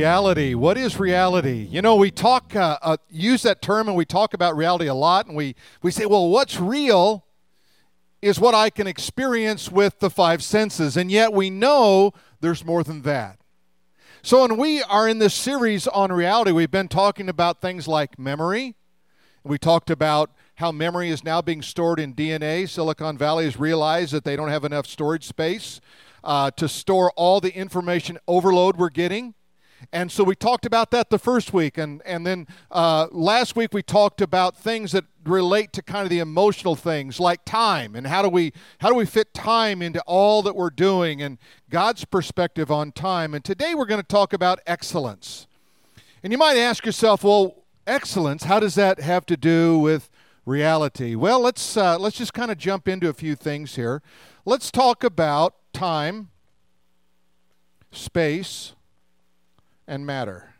Reality. What is reality? You know, we talk, uh, uh, use that term, and we talk about reality a lot, and we, we say, well, what's real is what I can experience with the five senses, and yet we know there's more than that. So, when we are in this series on reality, we've been talking about things like memory. We talked about how memory is now being stored in DNA. Silicon Valley has realized that they don't have enough storage space uh, to store all the information overload we're getting. And so we talked about that the first week. And, and then uh, last week we talked about things that relate to kind of the emotional things like time and how do we how do we fit time into all that we're doing and God's perspective on time. And today we're going to talk about excellence. And you might ask yourself, well, excellence, how does that have to do with reality? Well, let's uh, let's just kind of jump into a few things here. Let's talk about time, space, and matter.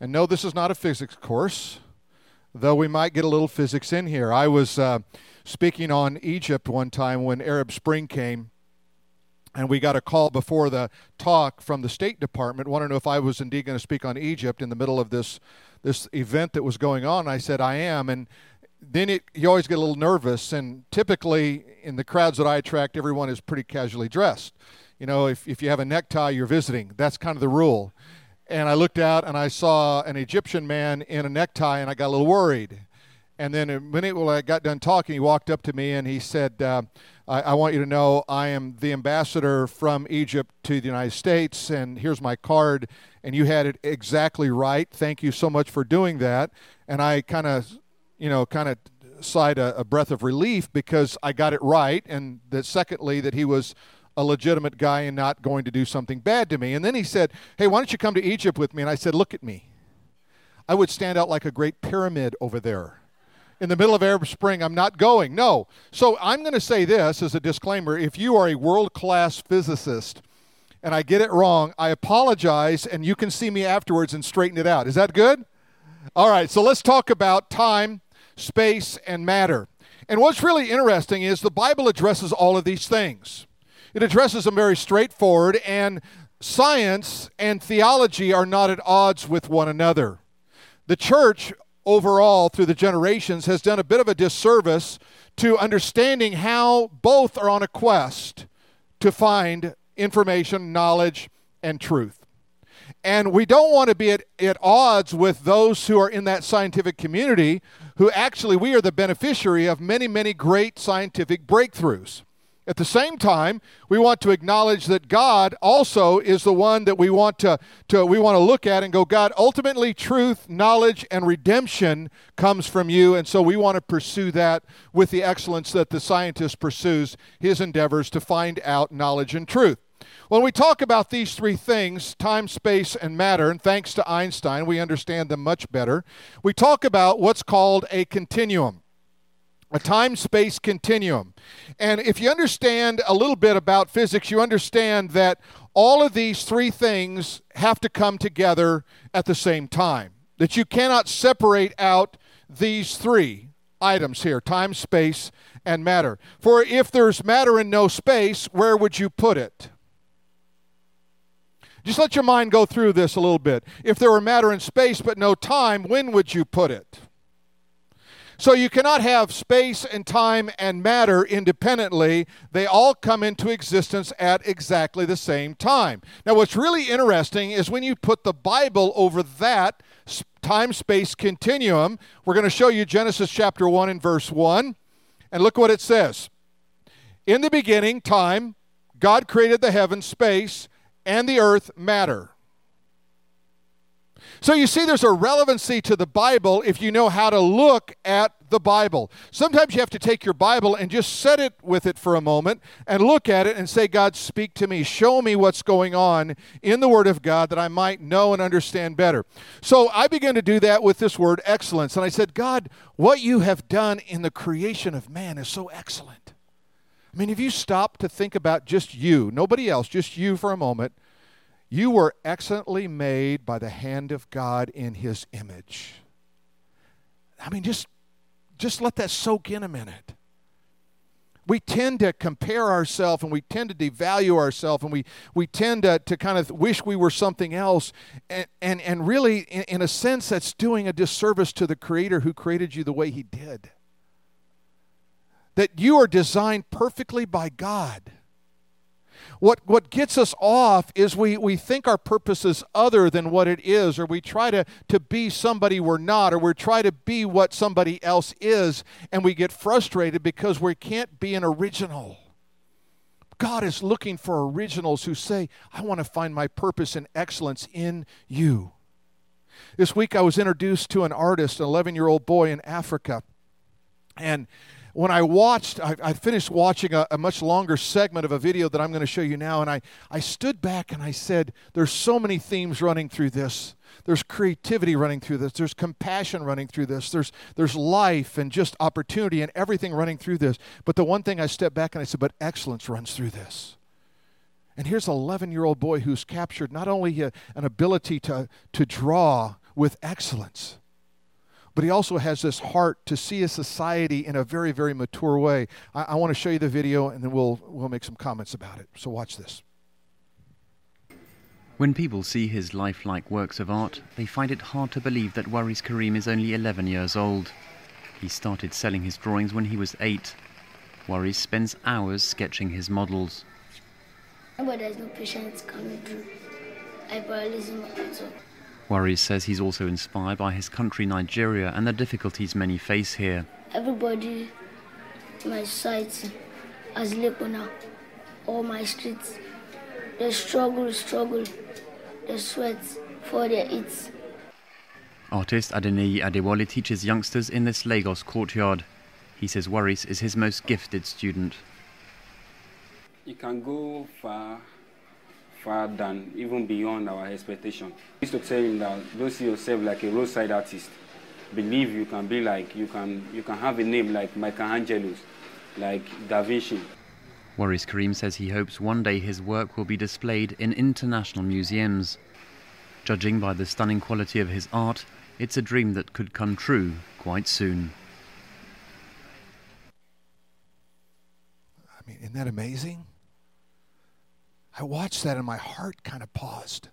And no, this is not a physics course, though we might get a little physics in here. I was uh, speaking on Egypt one time when Arab Spring came, and we got a call before the talk from the State Department wanting to know if I was indeed going to speak on Egypt in the middle of this this event that was going on. I said I am, and then it, you always get a little nervous. And typically in the crowds that I attract, everyone is pretty casually dressed. You know, if, if you have a necktie, you're visiting. That's kind of the rule. And I looked out and I saw an Egyptian man in a necktie, and I got a little worried. And then a minute when I got done talking, he walked up to me and he said, uh, I, I, want you to know I am the ambassador from Egypt to the United States, and here's my card. And you had it exactly right. Thank you so much for doing that. And I kind of, you know, kind of sighed a, a breath of relief because I got it right. And that secondly, that he was a legitimate guy and not going to do something bad to me. And then he said, Hey, why don't you come to Egypt with me? And I said, Look at me. I would stand out like a great pyramid over there. In the middle of Arab Spring, I'm not going. No. So I'm going to say this as a disclaimer. If you are a world class physicist and I get it wrong, I apologize and you can see me afterwards and straighten it out. Is that good? All right, so let's talk about time, space, and matter. And what's really interesting is the Bible addresses all of these things. It addresses them very straightforward, and science and theology are not at odds with one another. The church, overall, through the generations, has done a bit of a disservice to understanding how both are on a quest to find information, knowledge, and truth. And we don't want to be at, at odds with those who are in that scientific community, who actually we are the beneficiary of many, many great scientific breakthroughs. At the same time, we want to acknowledge that God also is the one that we want to, to we want to look at and go, God, ultimately truth, knowledge, and redemption comes from you. And so we want to pursue that with the excellence that the scientist pursues his endeavors to find out knowledge and truth. When we talk about these three things, time, space, and matter, and thanks to Einstein, we understand them much better, we talk about what's called a continuum a time space continuum. And if you understand a little bit about physics, you understand that all of these three things have to come together at the same time. That you cannot separate out these three items here time, space, and matter. For if there's matter and no space, where would you put it? Just let your mind go through this a little bit. If there were matter and space but no time, when would you put it? So you cannot have space and time and matter independently. They all come into existence at exactly the same time. Now, what's really interesting is when you put the Bible over that time space continuum, we're going to show you Genesis chapter 1 and verse 1. And look what it says In the beginning, time, God created the heavens, space, and the earth matter. So you see, there's a relevancy to the Bible if you know how to look at the Bible. Sometimes you have to take your Bible and just set it with it for a moment and look at it and say, God, speak to me. Show me what's going on in the Word of God that I might know and understand better. So I began to do that with this word excellence. And I said, God, what you have done in the creation of man is so excellent. I mean, if you stop to think about just you, nobody else, just you for a moment, you were excellently made by the hand of God in his image. I mean, just, just let that soak in a minute. we tend to compare ourselves and we tend to devalue ourselves and we, we tend to, to kind of wish we were something else. And, and, and really, in, in a sense, that's doing a disservice to the Creator who created you the way He did. That you are designed perfectly by God what, what gets us off is we, we think our purpose is other than what it is, or we try to, to be somebody we're not, or we try to be what somebody else is, and we get frustrated because we can't be an original. God is looking for originals who say, I want to find my purpose and excellence in you. This week I was introduced to an artist, an 11 year old boy in Africa. And when I watched, I, I finished watching a, a, much longer segment of a video that I'm going to show you now, and I, I stood back and I said, There's so many themes running through this. There's creativity running through this. There's compassion running through this. There's, there's life and just opportunity and everything running through this. But the one thing I stepped back and I said, But excellence runs through this. And here's an 11 year old boy who's captured not only a, an ability to, to draw with excellence, but he also has this heart to see a society in a very, very mature way. I, I want to show you the video and then we'll, we'll make some comments about it. So watch this. When people see his lifelike works of art, they find it hard to believe that Waris Karim is only 11 years old. He started selling his drawings when he was eight. Waris spends hours sketching his models. But there's no patience coming through. I paralysis also. Waris says he's also inspired by his country Nigeria and the difficulties many face here. Everybody, my sites, as Lepona, all my streets, they struggle, struggle, they sweat for their eats. Artist Adeneyi Adewale teaches youngsters in this Lagos courtyard. He says Waris is his most gifted student. You can go far far than even beyond our expectation. I used to tell him that don't see yourself like a roadside artist. Believe you can be like you can you can have a name like Michelangelo, like Da Vinci. Waris Karim says he hopes one day his work will be displayed in international museums. Judging by the stunning quality of his art, it's a dream that could come true quite soon. I mean, isn't that amazing? I watched that and my heart kind of paused.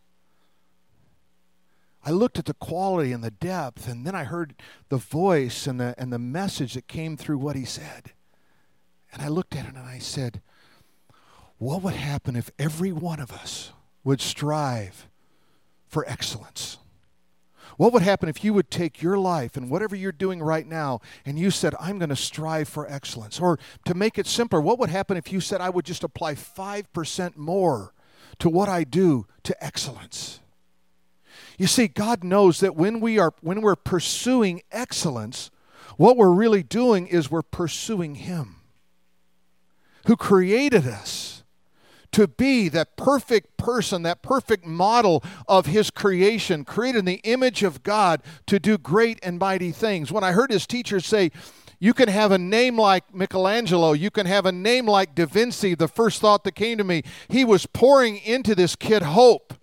I looked at the quality and the depth, and then I heard the voice and the, and the message that came through what he said. And I looked at it and I said, What would happen if every one of us would strive for excellence? What would happen if you would take your life and whatever you're doing right now and you said, I'm going to strive for excellence? Or to make it simpler, what would happen if you said, I would just apply 5% more to what I do to excellence? You see, God knows that when we are when we're pursuing excellence, what we're really doing is we're pursuing Him who created us to be that perfect person, that perfect model of his creation, created in the image of God to do great and mighty things. When I heard his teacher say, you can have a name like Michelangelo. You can have a name like Da Vinci. The first thought that came to me, he was pouring into this kid hope,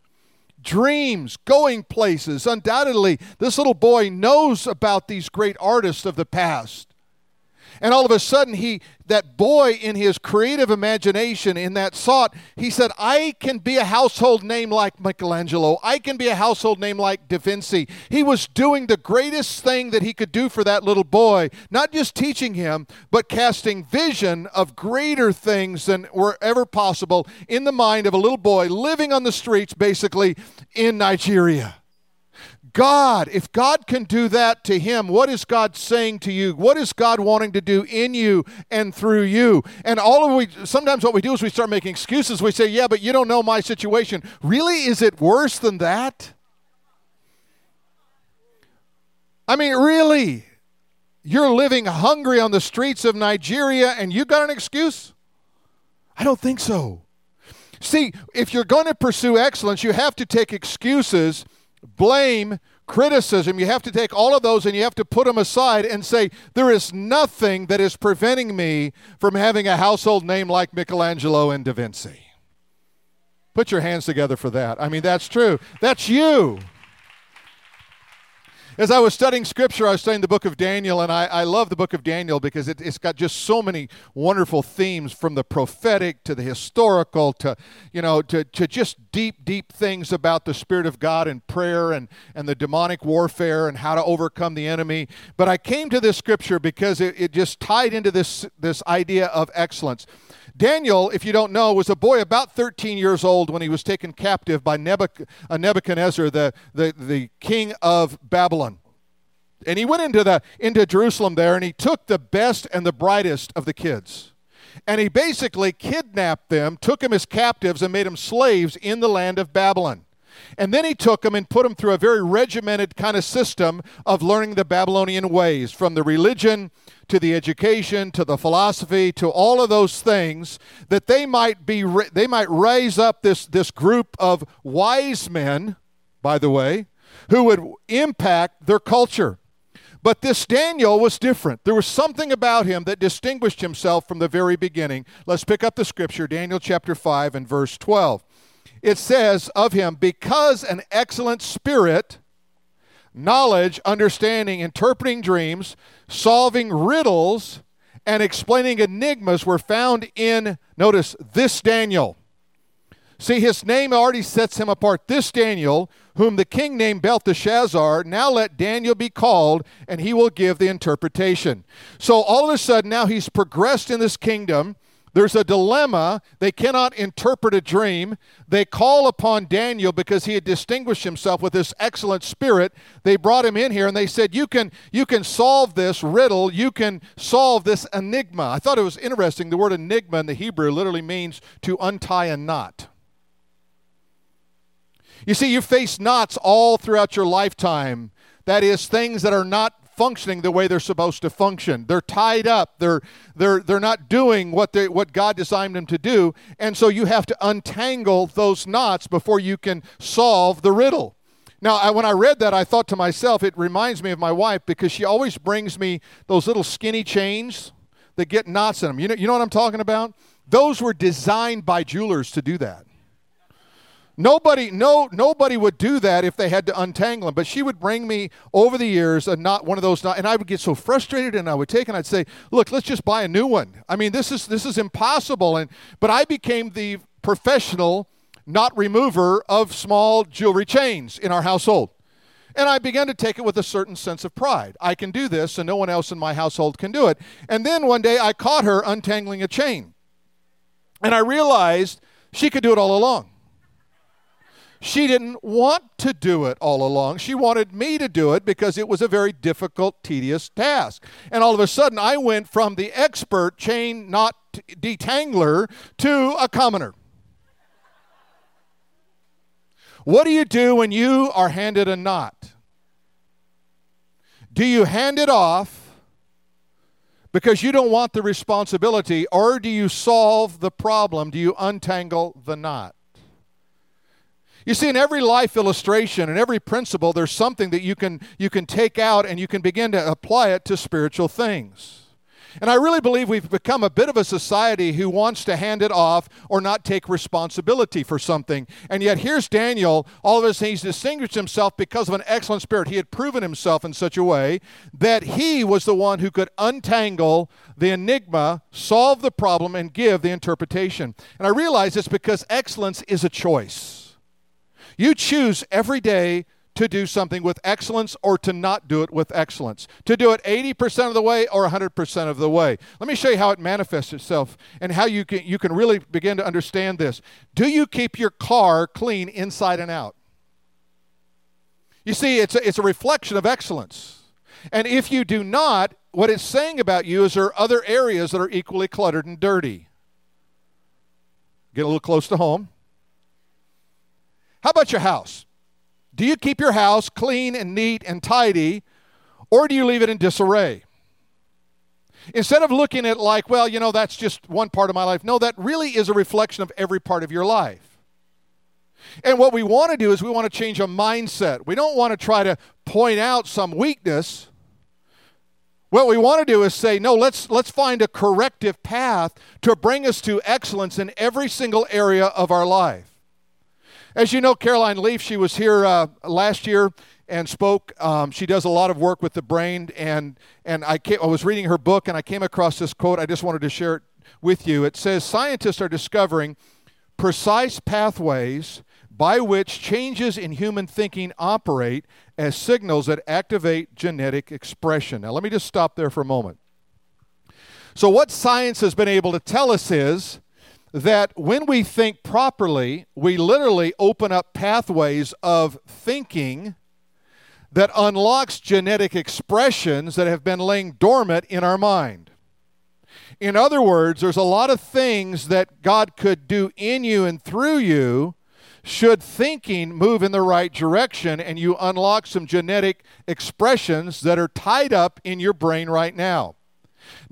dreams, going places. Undoubtedly, this little boy knows about these great artists of the past. And all of a sudden, he, that boy in his creative imagination, in that thought, he said, I can be a household name like Michelangelo. I can be a household name like Da Vinci. He was doing the greatest thing that he could do for that little boy, not just teaching him, but casting vision of greater things than were ever possible in the mind of a little boy living on the streets, basically, in Nigeria. God, if God can do that to him, what is God saying to you? What is God wanting to do in you and through you? And all of we sometimes what we do is we start making excuses. We say, "Yeah, but you don't know my situation." Really, is it worse than that? I mean, really? You're living hungry on the streets of Nigeria and you got an excuse? I don't think so. See, if you're going to pursue excellence, you have to take excuses blame, criticism, you have to take all of those and you have to put them aside and say, there is nothing that is preventing me from having a household name like Michelangelo and Da Vinci. Put your hands together for that. I mean, that's true. That's you. As I was studying scripture, I was studying the book of Daniel, and I, I love the book of Daniel because it, it's got just so many wonderful themes from the prophetic to the historical to, you know, to, to just deep, deep things about the Spirit of God and prayer and, and the demonic warfare and how to overcome the enemy. But I came to this scripture because it, it just tied into this, this idea of excellence. Daniel, if you don't know, was a boy about 13 years old when he was taken captive by uh, Nebuchadnezzar, the, the, the king of Babylon. And he went into, the, into Jerusalem there and he took the best and the brightest of the kids. And he basically kidnapped them, took them as captives, and made them slaves in the land of Babylon. And then he took them and put them through a very regimented kind of system of learning the Babylonian ways, from the religion to the education to the philosophy to all of those things, that they might be they might raise up this this group of wise men, by the way, who would impact their culture. But this Daniel was different. There was something about him that distinguished himself from the very beginning. Let's pick up the scripture, Daniel chapter 5 and verse 12 it says of him, because an excellent spirit, knowledge, understanding, interpreting dreams, solving riddles, and explaining enigmas were found in, notice, this Daniel. See, his name already sets him apart. This Daniel, whom the king named Belteshazzar, now let Daniel be called, and he will give the interpretation. So all of a sudden, now he's progressed in this kingdom. There's a dilemma. They cannot interpret a dream. They call upon Daniel because he had distinguished himself with this excellent spirit. They brought him in here and they said, "You can you can solve this riddle. You can solve this enigma." I thought it was interesting. The word enigma in the Hebrew literally means to untie a knot. You see, you face knots all throughout your lifetime. That is, things that are not functioning the way they're supposed to function. They're tied up. They're they're they're not doing what they what God designed them to do. And so you have to untangle those knots before you can solve the riddle. Now, I, when I read that, I thought to myself, it reminds me of my wife because she always brings me those little skinny chains that get knots in them. You know, you know what I'm talking about? Those were designed by jewelers to do that. Nobody, no, nobody would do that if they had to untangle them. But she would bring me over the years a not one of those, and I would get so frustrated, and I would take and I'd say, "Look, let's just buy a new one." I mean, this is this is impossible. And but I became the professional knot remover of small jewelry chains in our household. And I began to take it with a certain sense of pride. I can do this, and no one else in my household can do it. And then one day I caught her untangling a chain. And I realized she could do it all along. She didn't want to do it all along. She wanted me to do it because it was a very difficult, tedious task. And all of a sudden, I went from the expert chain knot detangler to a commoner. What do you do when you are handed a knot? Do you hand it off because you don't want the responsibility, or do you solve the problem? Do you untangle the knot? You see, in every life illustration and every principle, there's something that you can, you can take out and you can begin to apply it to spiritual things. And I really believe we've become a bit of a society who wants to hand it off or not take responsibility for something. And yet, here's Daniel. All of a sudden, he's distinguished himself because of an excellent spirit. He had proven himself in such a way that he was the one who could untangle the enigma, solve the problem, and give the interpretation. And I realize this because excellence is a choice. You choose every day to do something with excellence or to not do it with excellence. To do it 80% of the way or 100% of the way. Let me show you how it manifests itself and how you can, you can really begin to understand this. Do you keep your car clean inside and out? You see, it's a, it's a reflection of excellence. And if you do not, what it's saying about you is there are other areas that are equally cluttered and dirty. Get a little close to home. How about your house? Do you keep your house clean and neat and tidy, or do you leave it in disarray? Instead of looking at like, well, you know, that's just one part of my life. No, that really is a reflection of every part of your life. And what we want to do is we want to change a mindset. We don't want to try to point out some weakness. What we want to do is say, no, let's let's find a corrective path to bring us to excellence in every single area of our life. As you know, Caroline Leaf, she was here uh, last year and spoke. Um, she does a lot of work with the brain, and and I came, I was reading her book and I came across this quote. I just wanted to share it with you. It says scientists are discovering precise pathways by which changes in human thinking operate as signals that activate genetic expression. Now, let me just stop there for a moment. So, what science has been able to tell us is that when we think properly, we literally open up pathways of thinking that unlocks genetic expressions that have been laying dormant in our mind. In other words, there's a lot of things that God could do in you and through you should thinking move in the right direction and you unlock some genetic expressions that are tied up in your brain right now.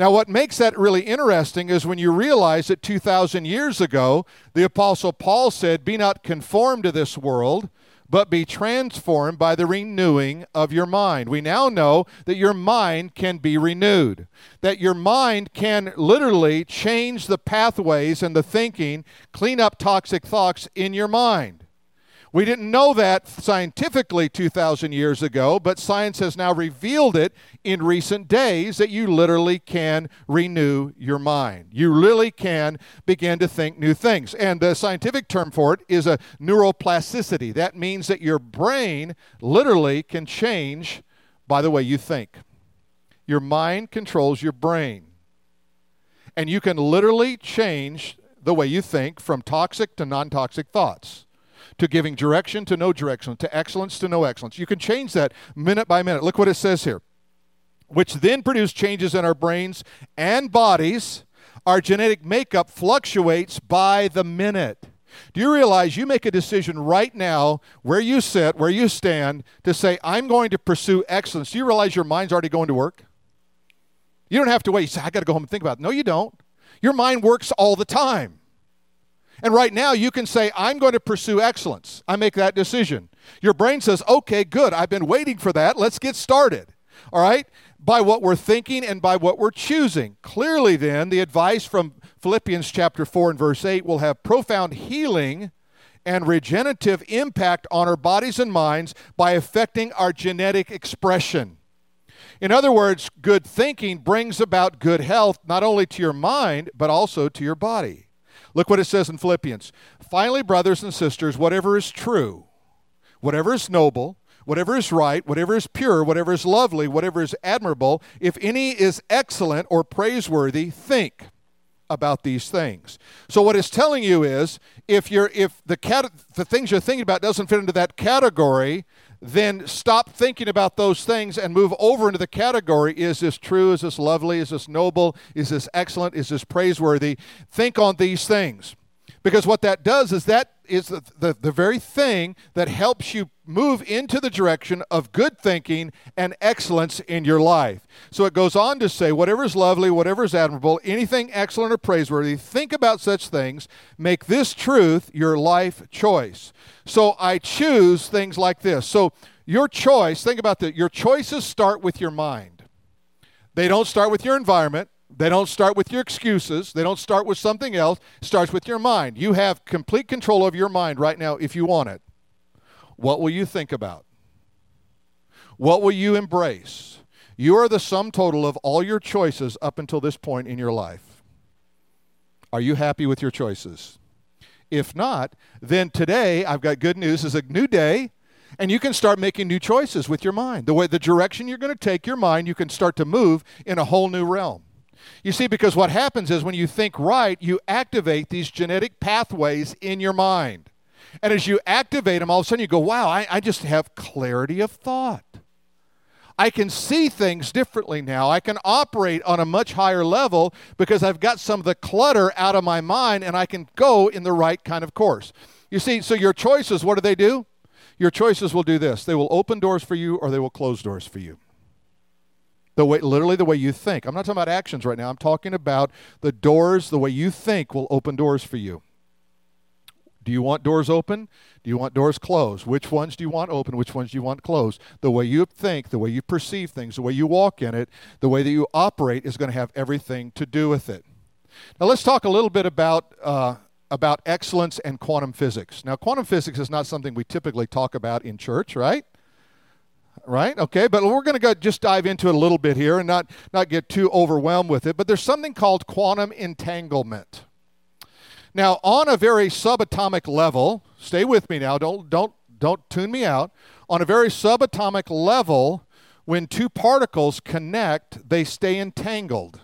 Now, what makes that really interesting is when you realize that 2,000 years ago, the Apostle Paul said, Be not conformed to this world, but be transformed by the renewing of your mind. We now know that your mind can be renewed, that your mind can literally change the pathways and the thinking, clean up toxic thoughts in your mind. We didn't know that scientifically 2,000 years ago, but science has now revealed it in recent days that you literally can renew your mind. You really can begin to think new things. And the scientific term for it is a neuroplasticity. That means that your brain literally can change by the way you think. Your mind controls your brain. And you can literally change the way you think from toxic to non toxic thoughts to giving direction to no direction, to excellence to no excellence. You can change that minute by minute. Look what it says here. Which then produce changes in our brains and bodies. Our genetic makeup fluctuates by the minute. Do you realize you make a decision right now where you sit, where you stand, to say, I'm going to pursue excellence? Do you realize your mind's already going to work? You don't have to wait. You say, I got to go home and think about it. No, you don't. Your mind works all the time. And right now, you can say, I'm going to pursue excellence. I make that decision. Your brain says, okay, good. I've been waiting for that. Let's get started. All right? By what we're thinking and by what we're choosing. Clearly, then, the advice from Philippians chapter 4 and verse 8 will have profound healing and regenerative impact on our bodies and minds by affecting our genetic expression. In other words, good thinking brings about good health not only to your mind, but also to your body. Look what it says in Philippians. Finally, brothers and sisters, whatever is true, whatever is noble, whatever is right, whatever is pure, whatever is lovely, whatever is admirable, if any is excellent or praiseworthy, think about these things. So what it's telling you is if you're if the cat the things you're thinking about doesn't fit into that category, then stop thinking about those things and move over into the category is this true? Is this lovely? Is this noble? Is this excellent? Is this praiseworthy? Think on these things. Because what that does is that is the, the, the, very thing that helps you move into the direction of good thinking and excellence in your life. So it goes on to say, whatever is lovely, whatever is admirable, anything excellent or praiseworthy, think about such things. Make this truth your life choice. So I choose things like this. So your choice, think about that. Your choices start with your mind. They don't start with your environment. They don't start with your excuses. They don't start with something else. It starts with your mind. You have complete control of your mind right now if you want it. What will you think about? What will you embrace? You are the sum total of all your choices up until this point in your life. Are you happy with your choices? If not, then today I've got good news. It's a new day, and you can start making new choices with your mind. The way the direction you're going to take your mind, you can start to move in a whole new realm. You see, because what happens is when you think right, you activate these genetic pathways in your mind. And as you activate them, all of a sudden you go, wow, I, I just have clarity of thought. I can see things differently now. I can operate on a much higher level because I've got some of the clutter out of my mind and I can go in the right kind of course. You see, so your choices, what do they do? Your choices will do this they will open doors for you or they will close doors for you. The way, literally the way you think. I'm not talking about actions right now. I'm talking about the doors, the way you think will open doors for you. Do you want doors open? Do you want doors closed? Which ones do you want open? Which ones do you want closed? The way you think, the way you perceive things, the way you walk in it, the way that you operate is going to have everything to do with it. Now let's talk a little bit about uh, about excellence and quantum physics. Now quantum physics is not something we typically talk about in church, right? Right? Okay, but we're going to go just dive into it a little bit here and not not get too overwhelmed with it. But there's something called quantum entanglement. Now, on a very subatomic level, stay with me now. Don't don't don't tune me out. On a very subatomic level, when two particles connect, they stay entangled,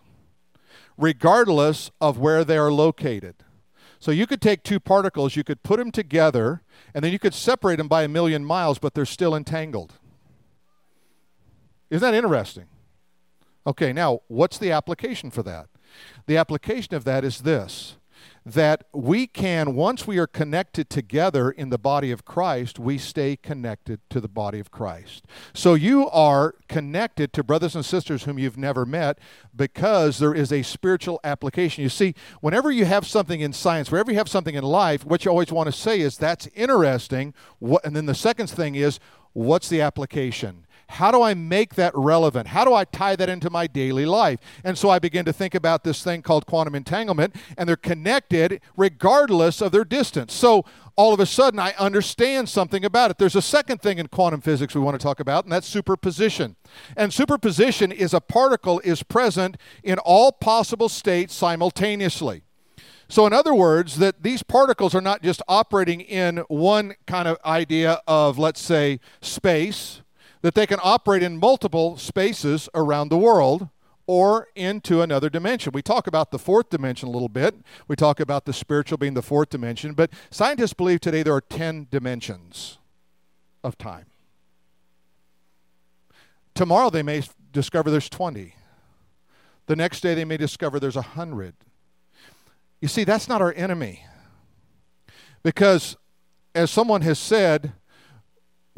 regardless of where they are located. So you could take two particles, you could put them together, and then you could separate them by a million miles, but they're still entangled. Isn't that interesting? Okay, now what's the application for that? The application of that is this that we can, once we are connected together in the body of Christ, we stay connected to the body of Christ. So you are connected to brothers and sisters whom you've never met because there is a spiritual application. You see, whenever you have something in science, wherever you have something in life, what you always want to say is that's interesting. What, and then the second thing is, what's the application? How do I make that relevant? How do I tie that into my daily life? And so I begin to think about this thing called quantum entanglement, and they're connected regardless of their distance. So all of a sudden, I understand something about it. There's a second thing in quantum physics we want to talk about, and that's superposition. And superposition is a particle is present in all possible states simultaneously. So, in other words, that these particles are not just operating in one kind of idea of, let's say, space, that they can operate in multiple spaces around the world or into another dimension. We talk about the fourth dimension a little bit. We talk about the spiritual being the fourth dimension, but scientists believe today there are 10 dimensions of time. Tomorrow they may discover there's 20. The next day they may discover there's 100. You see, that's not our enemy. Because, as someone has said,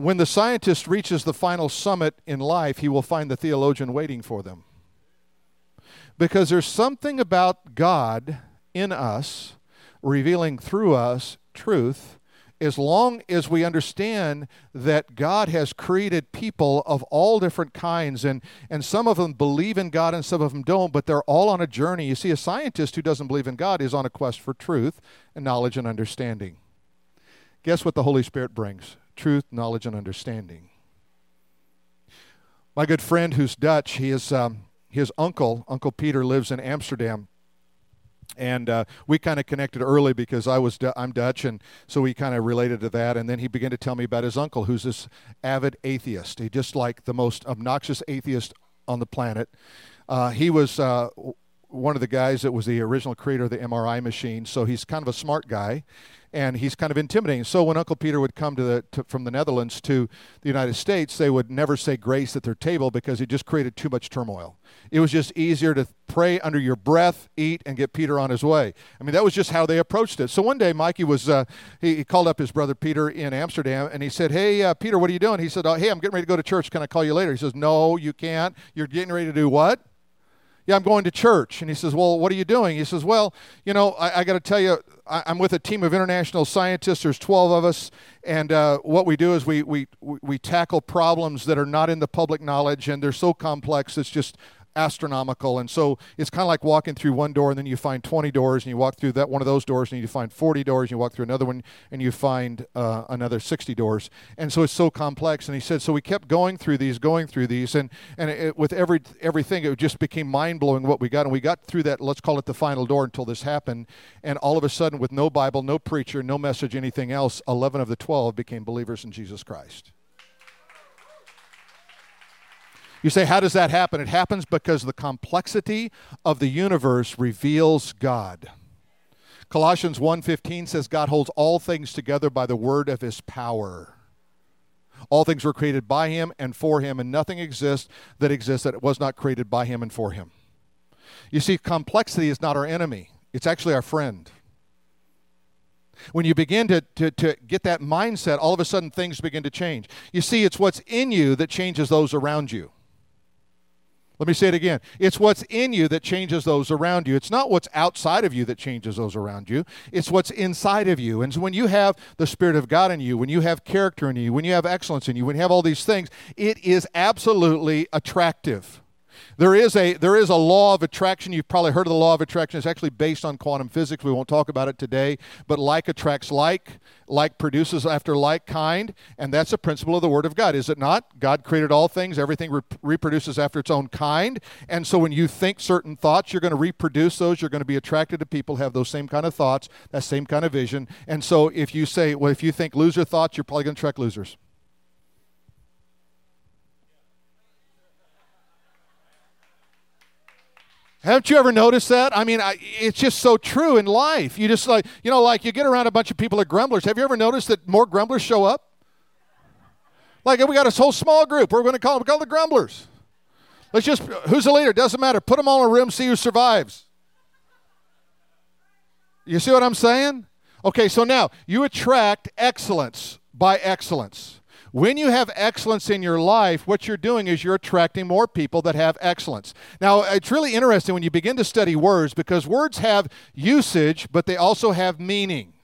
when the scientist reaches the final summit in life, he will find the theologian waiting for them. Because there's something about God in us, revealing through us truth, as long as we understand that God has created people of all different kinds, and, and some of them believe in God and some of them don't, but they're all on a journey. You see, a scientist who doesn't believe in God is on a quest for truth and knowledge and understanding. Guess what the Holy Spirit brings? Truth, knowledge, and understanding. My good friend who's Dutch, he is, um, his uncle, Uncle Peter, lives in Amsterdam. And uh, we kind of connected early because I was I'm Dutch, and so we kind of related to that. And then he began to tell me about his uncle, who's this avid atheist. He just like the most obnoxious atheist on the planet. Uh, he was uh, one of the guys that was the original creator of the MRI machine, so he's kind of a smart guy and he's kind of intimidating. So when Uncle Peter would come to the to, from the Netherlands to the United States, they would never say grace at their table because he just created too much turmoil. It was just easier to pray under your breath, eat, and get Peter on his way. I mean, that was just how they approached it. So one day, Mikey was uh, he, he, called up his brother Peter in Amsterdam, and he said, "Hey, uh, Peter, what are you doing?" He said, oh, "Hey, I'm getting ready to go to church. Can I call you later?" He says, "No, you can't. You're getting ready to do what?" Yeah, I'm going to church. And he says, Well, what are you doing? He says, Well, you know, I, I got to tell you, I, am with a team of international scientists. There's 12 of us. And uh, what we do is we, we, we tackle problems that are not in the public knowledge and they're so complex, it's just astronomical. And so it's kind of like walking through one door and then you find 20 doors and you walk through that one of those doors and you find 40 doors and you walk through another one and you find uh, another 60 doors. And so it's so complex. And he said, so we kept going through these, going through these, and and it, with every everything, it just became mind blowing what we got. And we got through that. Let's call it the final door until this happened. And all of a sudden, with no Bible, no preacher, no message, anything else, 11 of the 12 became believers in Jesus Christ. You say, how does that happen? It happens because the complexity of the universe reveals God. Colossians 1:15 says God holds all things together by the word of his power. All things were created by him and for him, and nothing exists that exists that was not created by him and for him. You see, complexity is not our enemy, it's actually our friend. When you begin to, to, to get that mindset, all of a sudden things begin to change. You see, it's what's in you that changes those around you. Let me say it again. It's what's in you that changes those around you. It's not what's outside of you that changes those around you. It's what's inside of you. And so when you have the Spirit of God in you, when you have character in you, when you have excellence in you, when you have all these things, it is absolutely attractive. There is a there is a law of attraction. You've probably heard of the law of attraction. It's actually based on quantum physics. We won't talk about it today. But like attracts like, like produces after like kind, and that's a principle of the Word of God, is it not? God created all things. Everything re- reproduces after its own kind, and so when you think certain thoughts, you're going to reproduce those. You're going to be attracted to people have those same kind of thoughts, that same kind of vision. And so if you say, well, if you think loser thoughts, you're probably going to attract losers. Haven't you ever noticed that? I mean, I, it's just so true in life. You just like, you know, like you get around a bunch of people that grumblers. Have you ever noticed that more grumblers show up? Like we got this whole small group. We're going to call them, call them the grumblers. Let's just, who's the leader? Doesn't matter. Put them all in a room, see who survives. You see what I'm saying? Okay, so now you attract excellence by excellence. When you have excellence in your life, what you're doing is you're attracting more people that have excellence. Now, it's really interesting when you begin to study words because words have usage, but they also have meaning.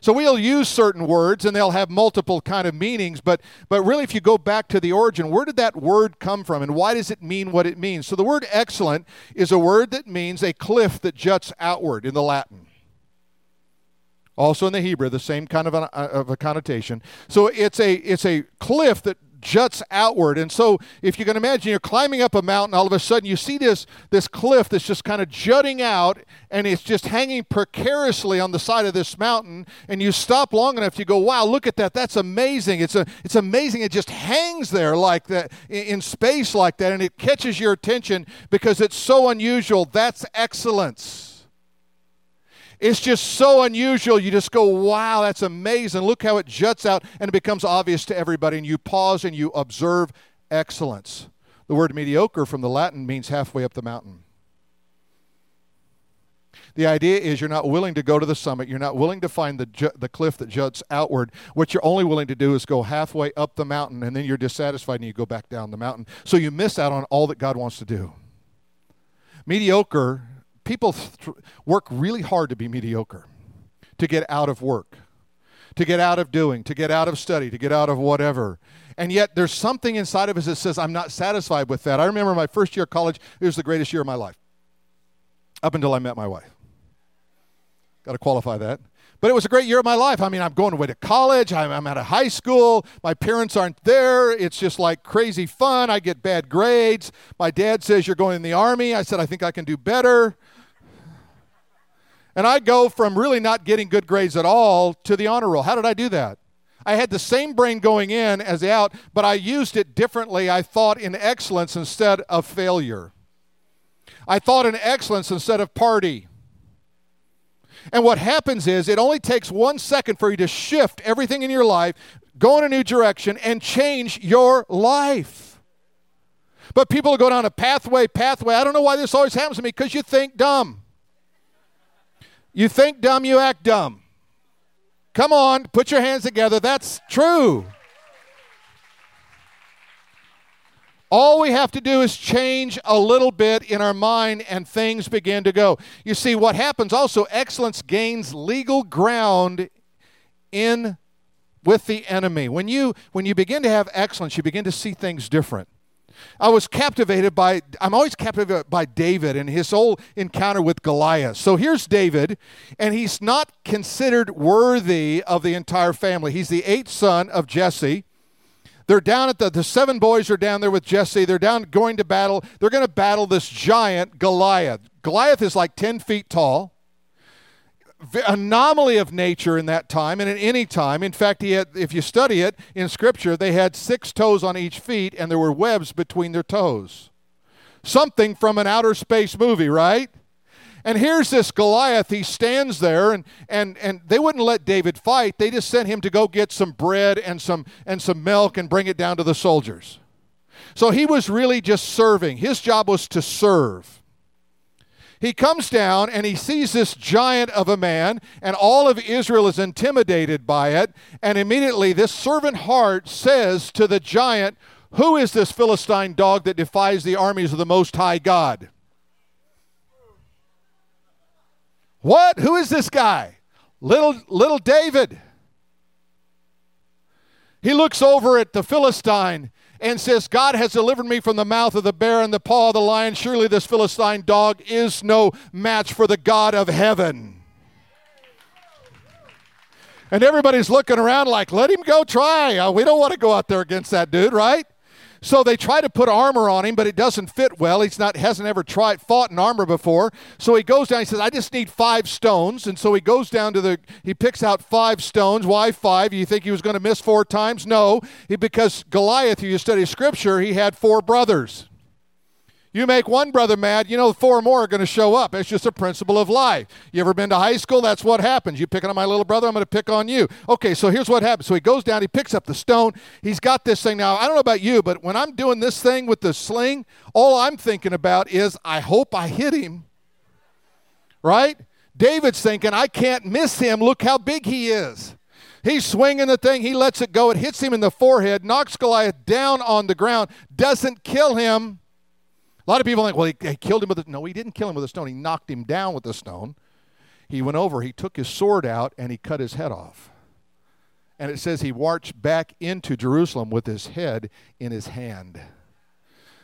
So we'll use certain words and they'll have multiple kind of meanings, but but really if you go back to the origin, where did that word come from and why does it mean what it means? So the word excellent is a word that means a cliff that juts outward in the Latin. Also in the Hebrew, the same kind of a, uh, of a connotation. So it's a it's a cliff that juts outward. And so if you can imagine you're climbing up a mountain, all of a sudden you see this this cliff that's just kind of jutting out and it's just hanging precariously on the side of this mountain. And you stop long enough, you go, wow, look at that. That's amazing. It's a it's amazing. It just hangs there like that in space like that, and it catches your attention because it's so unusual. That's excellence. It's just so unusual. You just go, wow, that's amazing. Look how it juts out and it becomes obvious to everybody. And you pause and you observe excellence. The word mediocre from the Latin means halfway up the mountain. The idea is you're not willing to go to the summit. You're not willing to find the, ju- the cliff that juts outward. What you're only willing to do is go halfway up the mountain, and then you're dissatisfied and you go back down the mountain. So you miss out on all that God wants to do. Mediocre people th- work really hard to be mediocre, to get out of work, to get out of doing, to get out of study, to get out of whatever. And yet there's something inside of us that says, I'm not satisfied with that. I remember my first year of college, it was the greatest year of my life, up until I met my wife. Got to qualify that. But it was a great year of my life. I mean, I'm going away to college. I'm, I'm at a high school. My parents aren't there. It's just like crazy fun. I get bad grades. My dad says, You're going in the army. I said, I think I can do better. And I go from really not getting good grades at all to the honor roll. How did I do that? I had the same brain going in as out, but I used it differently. I thought in excellence instead of failure. I thought in excellence instead of party. And what happens is it only takes one second for you to shift everything in your life, go in a new direction, and change your life. But people go down a pathway, pathway. I don't know why this always happens to me because you think dumb. You think dumb, you act dumb. Come on, put your hands together. That's true. All we have to do is change a little bit in our mind and things begin to go. You see, what happens also, excellence gains legal ground in with the enemy. When you when you begin to have excellence, you begin to see things different. I was captivated by, I'm always captivated by David and his whole encounter with Goliath. So here's David, and he's not considered worthy of the entire family. He's the eighth son of Jesse. They're down at the, the seven boys are down there with Jesse. They're down going to battle. They're going to battle this giant Goliath. Goliath is like 10 feet tall anomaly of nature in that time and in any time. In fact, he had, if you study it in Scripture, they had six toes on each feet and there were webs between their toes. Something from an outer space movie, right? And here's this Goliath. He stands there, and, and, and they wouldn't let David fight. They just sent him to go get some bread and some, and some milk and bring it down to the soldiers. So he was really just serving. His job was to serve he comes down and he sees this giant of a man, and all of Israel is intimidated by it. And immediately, this servant heart says to the giant, Who is this Philistine dog that defies the armies of the Most High God? What? Who is this guy? Little, little David. He looks over at the Philistine and says, God has delivered me from the mouth of the bear and the paw of the lion. Surely this Philistine dog is no match for the God of heaven. And everybody's looking around like, let him go try. Uh, we don't want to go out there against that dude, right? So they try to put armor on him, but it doesn't fit well. He's not hasn't ever tried fought in armor before. So he goes down. He says, "I just need five stones." And so he goes down to the. He picks out five stones. Why five? You think he was going to miss four times? No, he, because Goliath. If you study Scripture, he had four brothers. You make one brother mad, you know four more are going to show up. It's just a principle of life. You ever been to high school? That's what happens. You picking on my little brother, I'm going to pick on you. Okay, so here's what happens. So he goes down, he picks up the stone. He's got this thing now. I don't know about you, but when I'm doing this thing with the sling, all I'm thinking about is I hope I hit him. Right? David's thinking, I can't miss him. Look how big he is. He's swinging the thing. He lets it go. It hits him in the forehead, knocks Goliath down on the ground, doesn't kill him a lot of people think, well, he, he killed him with a no. He didn't kill him with a stone. He knocked him down with a stone. He went over. He took his sword out and he cut his head off. And it says he marched back into Jerusalem with his head in his hand.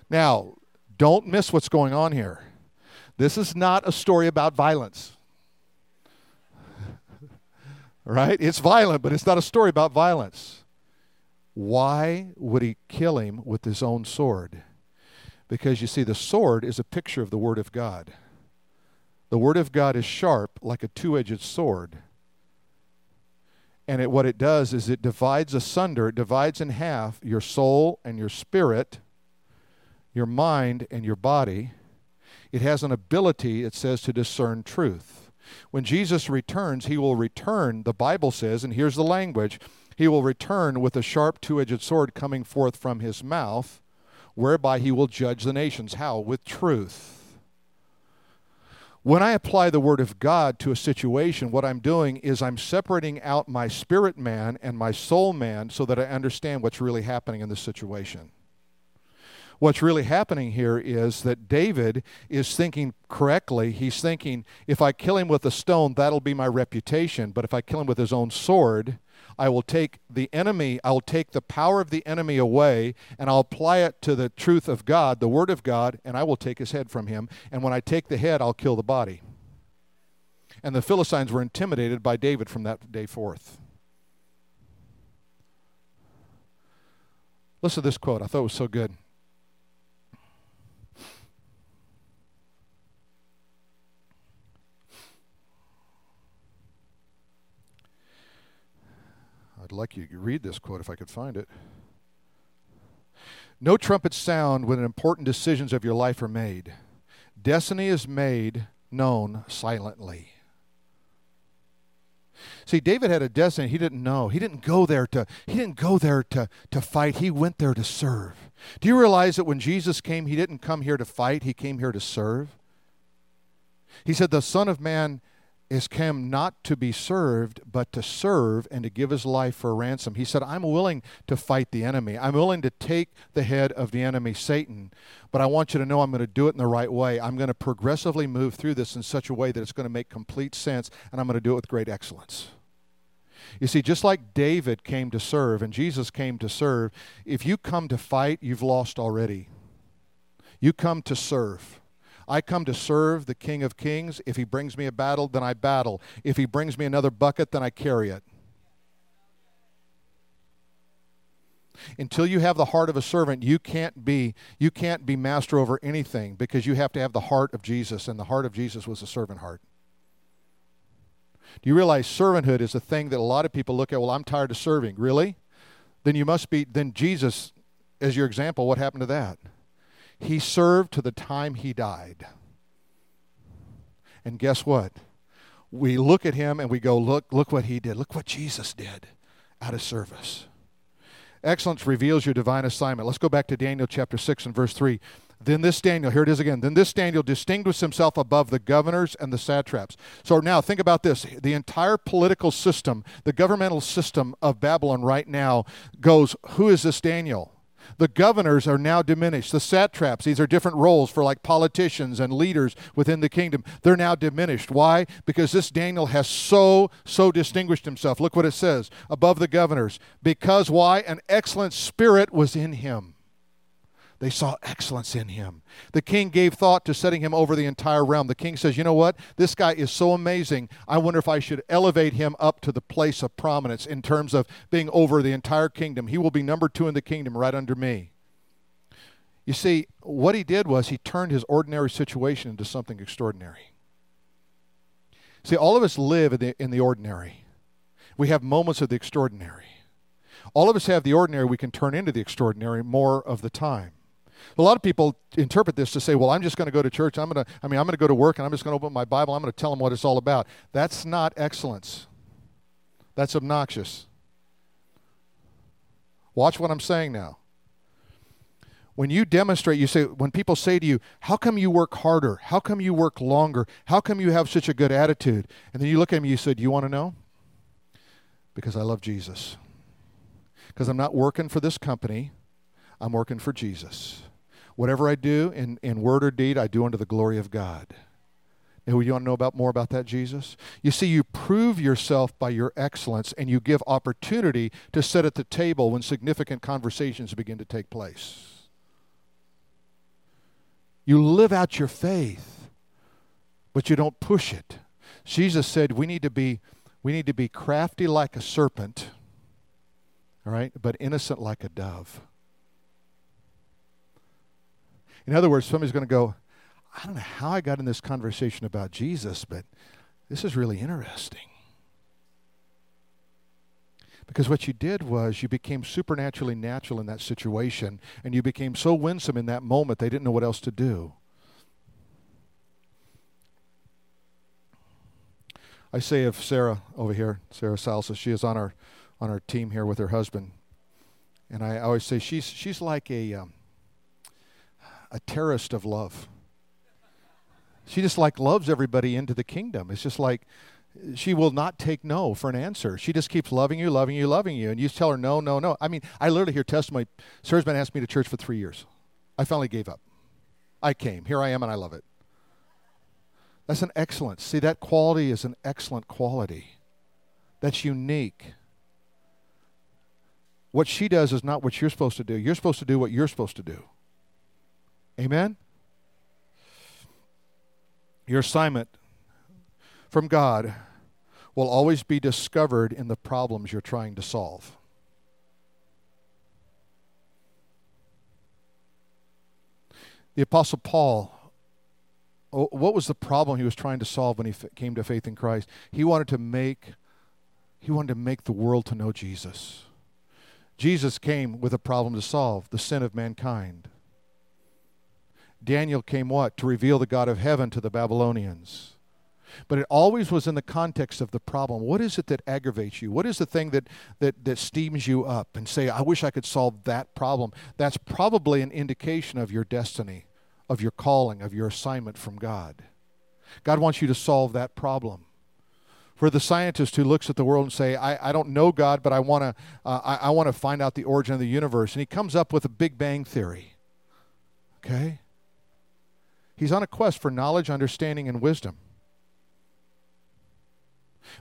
Now, don't miss what's going on here. This is not a story about violence. right? It's violent, but it's not a story about violence. Why would he kill him with his own sword? Because you see, the sword is a picture of the Word of God. The Word of God is sharp like a two edged sword. And it, what it does is it divides asunder, it divides in half your soul and your spirit, your mind and your body. It has an ability, it says, to discern truth. When Jesus returns, he will return, the Bible says, and here's the language he will return with a sharp two edged sword coming forth from his mouth whereby he will judge the nations. How? With truth. When I apply the Word of God to a situation, what I'm doing is I'm separating out my spirit man and my soul man so that I understand what's really happening in the situation. What's really happening here is that David is thinking correctly. He's thinking, if I kill him with a stone, that'll be my reputation. But if I kill him with his own sword, I will take the enemy, I will take the power of the enemy away, and I'll apply it to the truth of God, the Word of God, and I will take his head from him. And when I take the head, I'll kill the body. And the Philistines were intimidated by David from that day forth. Listen to this quote. I thought it was so good. I'd like you to read this quote if I could find it. No trumpets sound when important decisions of your life are made. Destiny is made known silently. See, David had a destiny he didn't know. He didn't go there to he didn't go there to, to fight. He went there to serve. Do you realize that when Jesus came, he didn't come here to fight, he came here to serve? He said, The Son of Man is came not to be served, but to serve and to give his life for a ransom. He said, I'm willing to fight the enemy. I'm willing to take the head of the enemy, Satan, but I want you to know I'm going to do it in the right way. I'm going to progressively move through this in such a way that it's going to make complete sense, and I'm going to do it with great excellence. You see, just like David came to serve and Jesus came to serve, if you come to fight, you've lost already. You come to serve. I come to serve the King of Kings. If he brings me a battle, then I battle. If he brings me another bucket, then I carry it. until you have the heart of a servant you can't be you can't be master over anything because you have to have the heart of jesus and the heart of jesus was a servant heart do you realize servanthood is a thing that a lot of people look at well i'm tired of serving really then you must be then jesus as your example what happened to that he served to the time he died. And guess what? We look at him and we go, look, look what he did. Look what Jesus did out of service. Excellence reveals your divine assignment. Let's go back to Daniel chapter 6 and verse 3. Then this Daniel, here it is again. Then this Daniel distinguished himself above the governors and the satraps. So now think about this. The entire political system, the governmental system of Babylon right now goes, Who is this Daniel? The governors are now diminished. The satraps, these are different roles for like politicians and leaders within the kingdom. They're now diminished. Why? Because this Daniel has so, so distinguished himself. Look what it says above the governors. Because why? An excellent spirit was in him. They saw excellence in him. The king gave thought to setting him over the entire realm. The king says, You know what? This guy is so amazing. I wonder if I should elevate him up to the place of prominence in terms of being over the entire kingdom. He will be number two in the kingdom right under me. You see, what he did was he turned his ordinary situation into something extraordinary. See, all of us live in the, in the ordinary. We have moments of the extraordinary. All of us have the ordinary we can turn into the extraordinary more of the time. A lot of people interpret this to say, well, I'm just going to go to church. I'm going to, I mean, I'm going to go to work and I'm just going to open my Bible. I'm going to tell them what it's all about. That's not excellence. That's obnoxious. Watch what I'm saying now. When you demonstrate, you say, when people say to you, How come you work harder? How come you work longer? How come you have such a good attitude? And then you look at me, and you said, You want to know? Because I love Jesus. Because I'm not working for this company, I'm working for Jesus. Whatever I do in, in word or deed, I do unto the glory of God. Now, you want to know about more about that, Jesus? You see, you prove yourself by your excellence and you give opportunity to sit at the table when significant conversations begin to take place. You live out your faith, but you don't push it. Jesus said we need to be we need to be crafty like a serpent, all right, but innocent like a dove. In other words, somebody's going to go, I don't know how I got in this conversation about Jesus, but this is really interesting. Because what you did was you became supernaturally natural in that situation, and you became so winsome in that moment they didn't know what else to do. I say of Sarah over here, Sarah Salsa, she is on our on our team here with her husband, and I always say she's she's like a um, a terrorist of love. She just like loves everybody into the kingdom. It's just like she will not take no for an answer. She just keeps loving you, loving you, loving you, and you tell her no, no, no. I mean, I literally hear testimony. Sarah's been asking me to church for three years. I finally gave up. I came. Here I am, and I love it. That's an excellence. See, that quality is an excellent quality. That's unique. What she does is not what you're supposed to do. You're supposed to do what you're supposed to do. Amen? Your assignment from God will always be discovered in the problems you're trying to solve. The Apostle Paul oh, what was the problem he was trying to solve when he came to faith in Christ? He wanted to make he wanted to make the world to know Jesus. Jesus came with a problem to solve, the sin of mankind. Daniel came what? To reveal the God of heaven to the Babylonians. But it always was in the context of the problem. What is it that aggravates you? What is the thing that, that, that steams you up and say, I wish I could solve that problem? That's probably an indication of your destiny of your calling, of your assignment from God. God wants you to solve that problem. For the scientist who looks at the world and say, I, I don't know God, but I want to uh, I, I want to find out the origin of the universe. And he comes up with a Big Bang theory. Okay? He's on a quest for knowledge, understanding, and wisdom.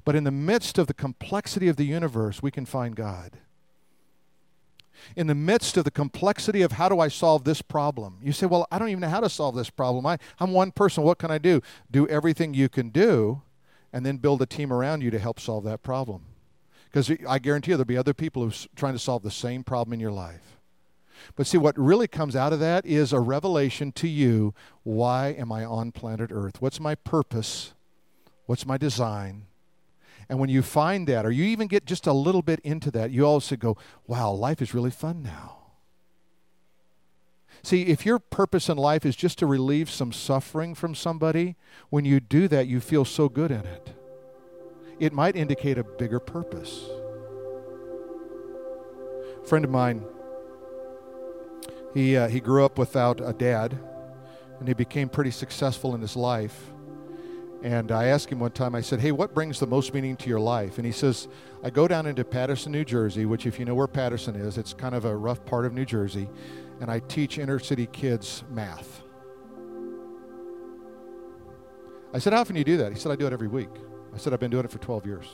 But in the midst of the complexity of the universe, we can find God in the midst of the complexity of how do I solve this problem. You say, Well, I don't even know how to solve this problem. I, I'm one person. What can I do? Do everything you can do and then build a team around you to help solve that problem. Because I guarantee you there'll be other people who are trying to solve the same problem in your life. But see, what really comes out of that is a revelation to you why am I on planet Earth? What's my purpose? What's my design? And when you find that, or you even get just a little bit into that, you also go, wow, life is really fun now. See, if your purpose in life is just to relieve some suffering from somebody, when you do that, you feel so good in it. It might indicate a bigger purpose. A friend of mine, he, uh, he grew up without a dad, and he became pretty successful in his life. And I asked him one time, I said, Hey, what brings the most meaning to your life? And he says, I go down into Paterson, New Jersey, which, if you know where Paterson is, it's kind of a rough part of New Jersey, and I teach inner city kids math. I said, How often do you do that? He said, I do it every week. I said, I've been doing it for 12 years.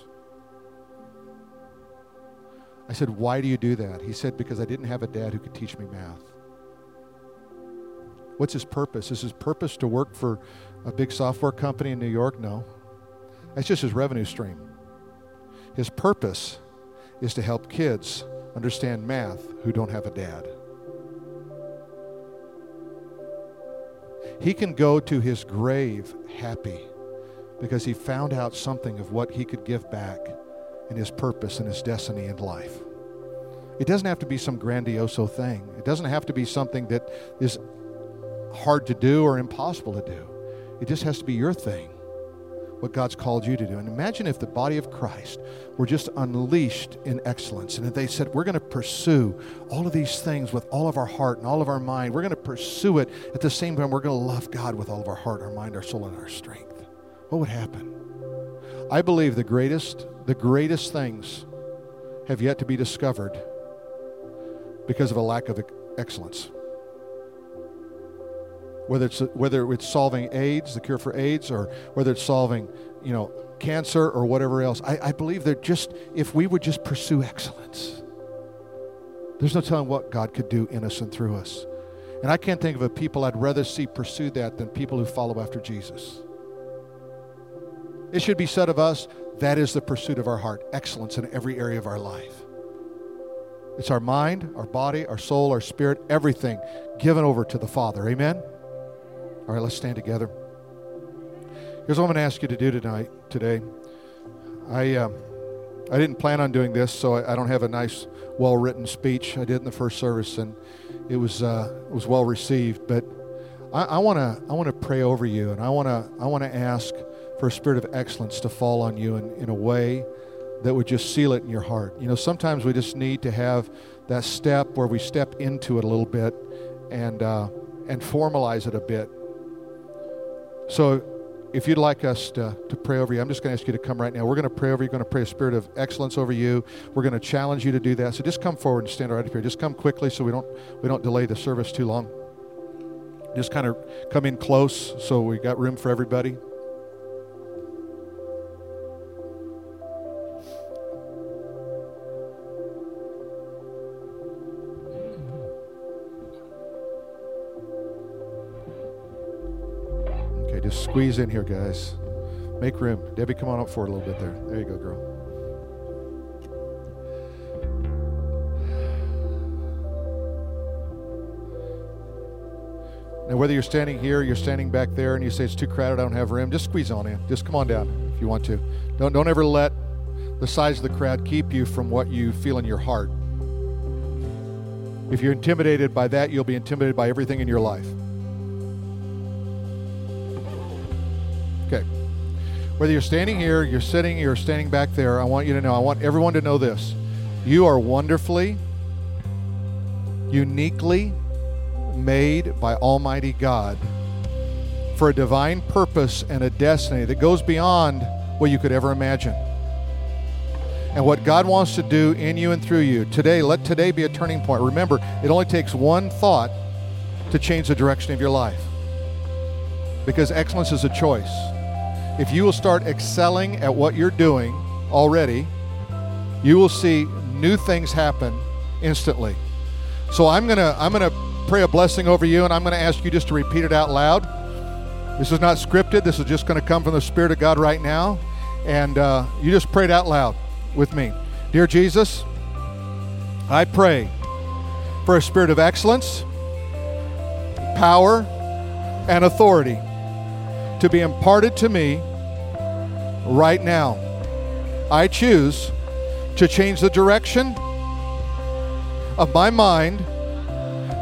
I said, Why do you do that? He said, Because I didn't have a dad who could teach me math. What's his purpose? Is his purpose to work for a big software company in New York? No. That's just his revenue stream. His purpose is to help kids understand math who don't have a dad. He can go to his grave happy because he found out something of what he could give back in his purpose and his destiny in life. It doesn't have to be some grandioso thing. It doesn't have to be something that is hard to do or impossible to do. It just has to be your thing, what God's called you to do. And imagine if the body of Christ were just unleashed in excellence and if they said, We're going to pursue all of these things with all of our heart and all of our mind. We're going to pursue it at the same time, we're going to love God with all of our heart, our mind, our soul, and our strength. What would happen? I believe the greatest, the greatest things have yet to be discovered because of a lack of excellence whether it's whether it's solving AIDS, the cure for AIDS, or whether it's solving, you know, cancer or whatever else. I, I believe that just if we would just pursue excellence, there's no telling what God could do in us and through us. And I can't think of a people I'd rather see pursue that than people who follow after Jesus. It should be said of us that is the pursuit of our heart, excellence in every area of our life. It's our mind, our body, our soul, our spirit, everything given over to the Father. Amen? All right, let's stand together. Here's what I'm going to ask you to do tonight, today. I, um, I didn't plan on doing this, so I, I don't have a nice, well-written speech. I did in the first service, and it was uh, was well received. But I want to I want to pray over you, and I want to I want to ask for a spirit of excellence to fall on you in, in a way that would just seal it in your heart. You know, sometimes we just need to have that step where we step into it a little bit and uh, and formalize it a bit so if you'd like us to, to pray over you, I'm just going to ask you to come right now. We're going to pray over you. We're going to pray a spirit of excellence over you. We're going to challenge you to do that. So just come forward and stand right up here. Just come quickly so we don't we don't delay the service too long. Just kind of come in close so we got room for everybody. Just squeeze in here, guys. Make room. Debbie, come on up for a little bit there. There you go, girl. Now, whether you're standing here, you're standing back there, and you say it's too crowded, I don't have room, just squeeze on in. Just come on down if you want to. Don't, don't ever let the size of the crowd keep you from what you feel in your heart. If you're intimidated by that, you'll be intimidated by everything in your life. Whether you're standing here, you're sitting, you're standing back there, I want you to know, I want everyone to know this. You are wonderfully, uniquely made by Almighty God for a divine purpose and a destiny that goes beyond what you could ever imagine. And what God wants to do in you and through you today, let today be a turning point. Remember, it only takes one thought to change the direction of your life because excellence is a choice if you will start excelling at what you're doing already, you will see new things happen instantly. So I'm going to I'm going to pray a blessing over you and I'm going to ask you just to repeat it out loud. This is not scripted. This is just going to come from the Spirit of God right now. And uh, you just pray it out loud with me. Dear Jesus, I pray for a spirit of excellence, power, and authority to be imparted to me right now. I choose to change the direction of my mind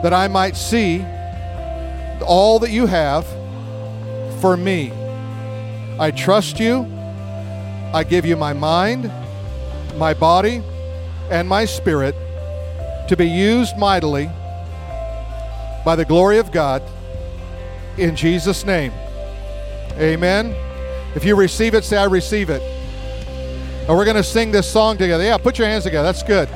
that I might see all that you have for me. I trust you. I give you my mind, my body, and my spirit to be used mightily by the glory of God in Jesus' name. Amen. If you receive it, say, I receive it. And we're going to sing this song together. Yeah, put your hands together. That's good.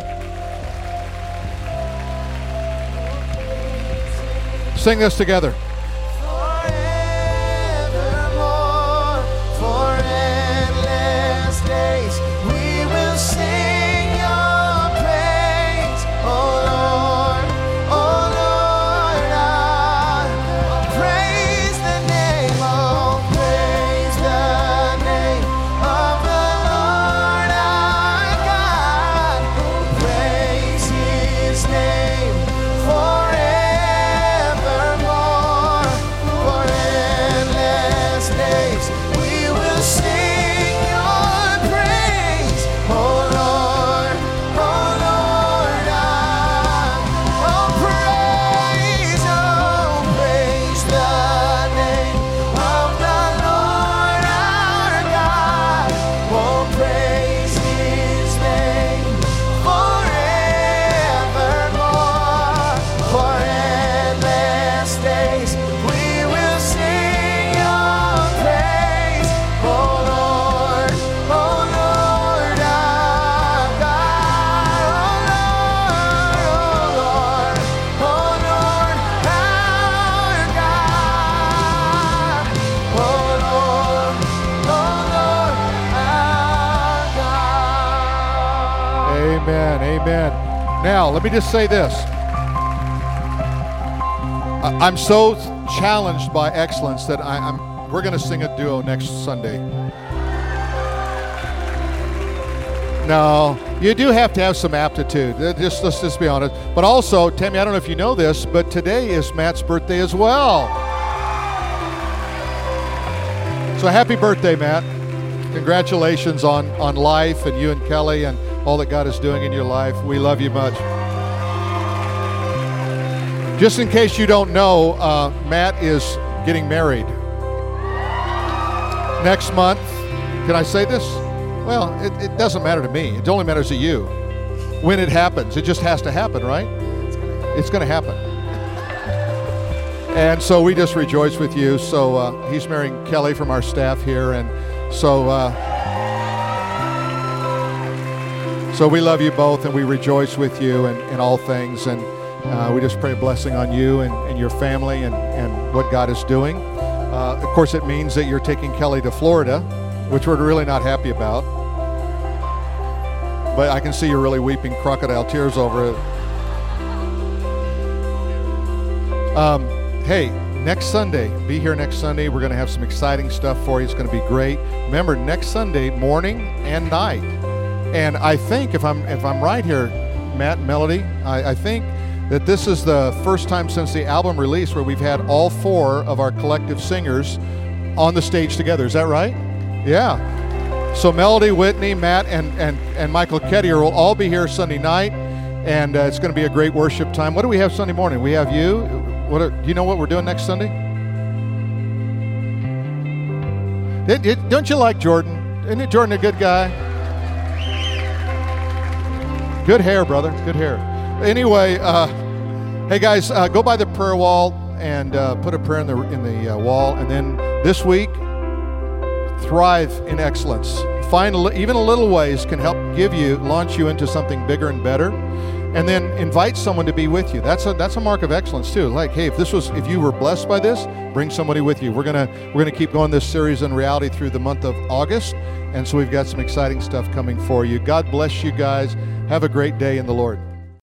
Sing this together. Now, let me just say this. I'm so challenged by excellence that I, I'm. We're going to sing a duo next Sunday. No, you do have to have some aptitude. Uh, Just let's just be honest. But also, Tammy, I don't know if you know this, but today is Matt's birthday as well. So happy birthday, Matt. Congratulations on, on life and you and Kelly and all that God is doing in your life. We love you much. Just in case you don't know, uh, Matt is getting married next month. Can I say this? Well, it, it doesn't matter to me. It only matters to you. When it happens, it just has to happen, right? It's going to happen. And so we just rejoice with you. So uh, he's marrying Kelly from our staff here, and so uh, so we love you both, and we rejoice with you in, in all things, and uh, we just pray a blessing on you and, and your family and, and what God is doing. Uh, of course, it means that you're taking Kelly to Florida, which we're really not happy about. But I can see you're really weeping crocodile tears over it. Um, hey, next Sunday, be here next Sunday. We're going to have some exciting stuff for you. It's going to be great. Remember, next Sunday morning and night. And I think, if I'm if I'm right here, Matt Melody, I, I think that this is the first time since the album release where we've had all four of our collective singers on the stage together. Is that right? Yeah. So Melody, Whitney, Matt, and and and Michael Kettier will all be here Sunday night, and uh, it's going to be a great worship time. What do we have Sunday morning? We have you. What are, do you know what we're doing next Sunday? Did- did- don't you like Jordan? Isn't Jordan a good guy? Good hair, brother. Good hair. Anyway, uh, hey guys, uh, go by the prayer wall and uh, put a prayer in the in the uh, wall, and then this week thrive in excellence. Find even a little ways can help give you launch you into something bigger and better, and then invite someone to be with you. That's a that's a mark of excellence too. Like, hey, if this was if you were blessed by this, bring somebody with you. We're gonna we're gonna keep going this series in reality through the month of August, and so we've got some exciting stuff coming for you. God bless you guys. Have a great day in the Lord.